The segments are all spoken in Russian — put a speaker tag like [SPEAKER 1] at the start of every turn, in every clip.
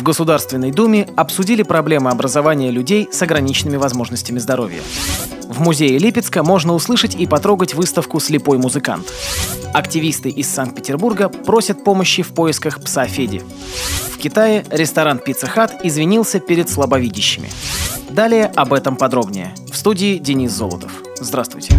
[SPEAKER 1] В Государственной Думе обсудили проблемы образования людей с ограниченными возможностями здоровья. В музее Липецка можно услышать и потрогать выставку «Слепой музыкант». Активисты из Санкт-Петербурга просят помощи в поисках пса Феди. В Китае ресторан «Пицца Хат» извинился перед слабовидящими. Далее об этом подробнее. В студии Денис Золотов. Здравствуйте.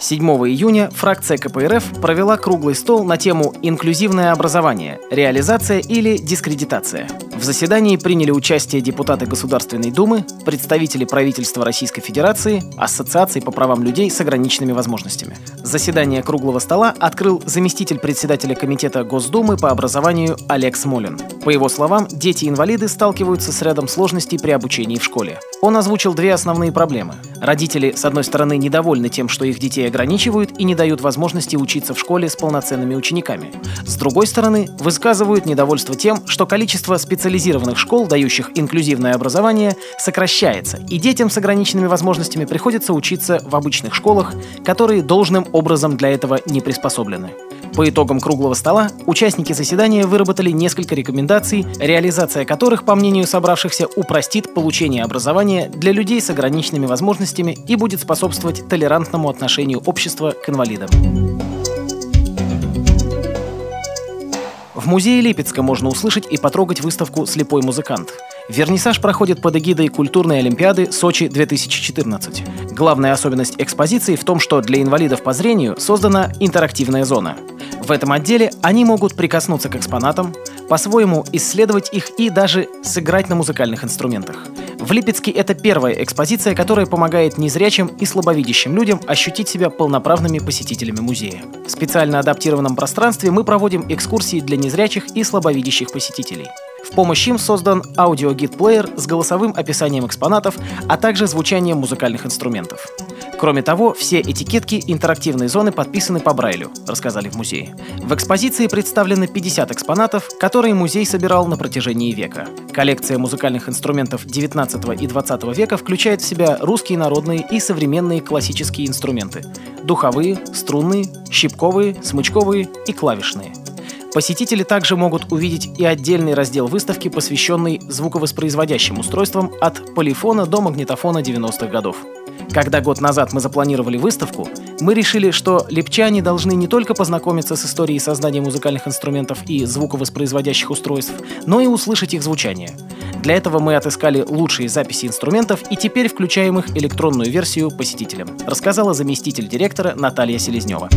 [SPEAKER 1] 7 июня фракция КПРФ провела круглый стол на тему «Инклюзивное образование. Реализация или дискредитация?». В заседании приняли участие депутаты Государственной Думы, представители правительства Российской Федерации, Ассоциации по правам людей с ограниченными возможностями. Заседание круглого стола открыл заместитель председателя Комитета Госдумы по образованию Олег Смолин. По его словам, дети-инвалиды сталкиваются с рядом сложностей при обучении в школе. Он озвучил две основные проблемы. Родители, с одной стороны, недовольны тем, что их детей ограничивают и не дают возможности учиться в школе с полноценными учениками. С другой стороны, высказывают недовольство тем, что количество специализированных школ, дающих инклюзивное образование, сокращается, и детям с ограниченными возможностями приходится учиться в обычных школах, которые должным образом для этого не приспособлены. По итогам круглого стола участники заседания выработали несколько рекомендаций, реализация которых, по мнению собравшихся, упростит получение образования для людей с ограниченными возможностями и будет способствовать толерантному отношению общества к инвалидам. В музее Липецка можно услышать и потрогать выставку «Слепой музыкант». Вернисаж проходит под эгидой культурной олимпиады Сочи-2014. Главная особенность экспозиции в том, что для инвалидов по зрению создана интерактивная зона. В этом отделе они могут прикоснуться к экспонатам, по-своему исследовать их и даже сыграть на музыкальных инструментах. В Липецке это первая экспозиция, которая помогает незрячим и слабовидящим людям ощутить себя полноправными посетителями музея. В специально адаптированном пространстве мы проводим экскурсии для незрячих и слабовидящих посетителей. В помощь им создан аудиогид-плеер с голосовым описанием экспонатов, а также звучанием музыкальных инструментов. Кроме того, все этикетки интерактивной зоны подписаны по Брайлю, рассказали в музее. В экспозиции представлены 50 экспонатов, которые музей собирал на протяжении века. Коллекция музыкальных инструментов 19 и 20 века включает в себя русские народные и современные классические инструменты – духовые, струнные, щипковые, смычковые и клавишные. Посетители также могут увидеть и отдельный раздел выставки, посвященный звуковоспроизводящим устройствам от полифона до магнитофона 90-х годов. Когда год назад мы запланировали выставку, мы решили, что липчане должны не только познакомиться с историей создания музыкальных инструментов и звуковоспроизводящих устройств, но и услышать их звучание. Для этого мы отыскали лучшие записи инструментов и теперь включаем их электронную версию посетителям, рассказала заместитель директора Наталья Селезнева.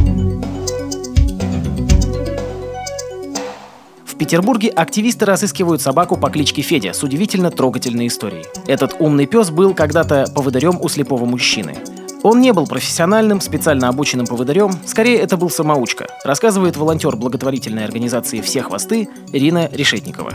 [SPEAKER 1] Петербурге активисты разыскивают собаку по кличке Федя с удивительно трогательной историей. Этот умный пес был когда-то поводырем у слепого мужчины. Он не был профессиональным, специально обученным поводырем, скорее это был самоучка, рассказывает волонтер благотворительной организации «Все хвосты» Ирина Решетникова.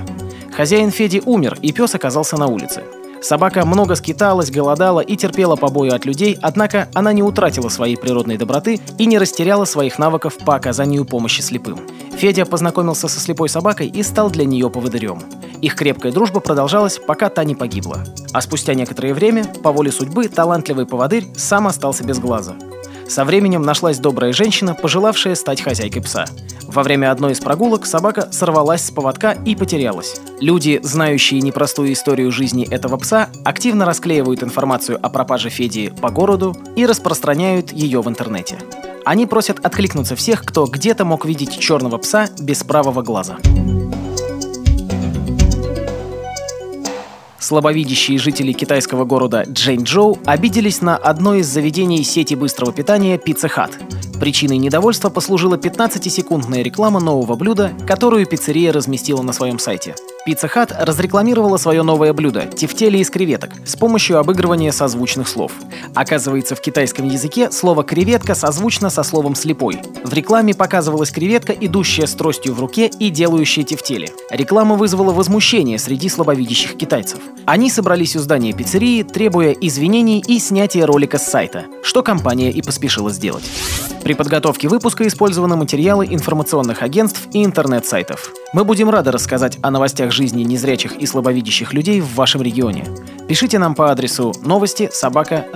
[SPEAKER 1] Хозяин Феди умер, и пес оказался на улице. Собака много скиталась, голодала и терпела побои от людей, однако она не утратила своей природной доброты и не растеряла своих навыков по оказанию помощи слепым. Федя познакомился со слепой собакой и стал для нее поводырем. Их крепкая дружба продолжалась, пока та не погибла. А спустя некоторое время, по воле судьбы, талантливый поводырь сам остался без глаза. Со временем нашлась добрая женщина, пожелавшая стать хозяйкой пса. Во время одной из прогулок собака сорвалась с поводка и потерялась. Люди, знающие непростую историю жизни этого пса, активно расклеивают информацию о пропаже Феди по городу и распространяют ее в интернете. Они просят откликнуться всех, кто где-то мог видеть черного пса без правого глаза. Слабовидящие жители китайского города Джэньчжоу обиделись на одно из заведений сети быстрого питания Pizza Hut. Причиной недовольства послужила 15-секундная реклама нового блюда, которую пиццерия разместила на своем сайте. Pizza Hut разрекламировала свое новое блюдо – тефтели из креветок с помощью обыгрывания созвучных слов. Оказывается, в китайском языке слово «креветка» созвучно со словом «слепой». В рекламе показывалась креветка, идущая с тростью в руке и делающая тефтели. Реклама вызвала возмущение среди слабовидящих китайцев. Они собрались у здания пиццерии, требуя извинений и снятия ролика с сайта, что компания и поспешила сделать. При подготовке выпуска использованы материалы информационных агентств и интернет-сайтов. Мы будем рады рассказать о новостях жизни незрячих и слабовидящих людей в вашем регионе. Пишите нам по адресу новости собака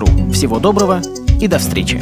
[SPEAKER 1] ру. Всего доброго и до встречи!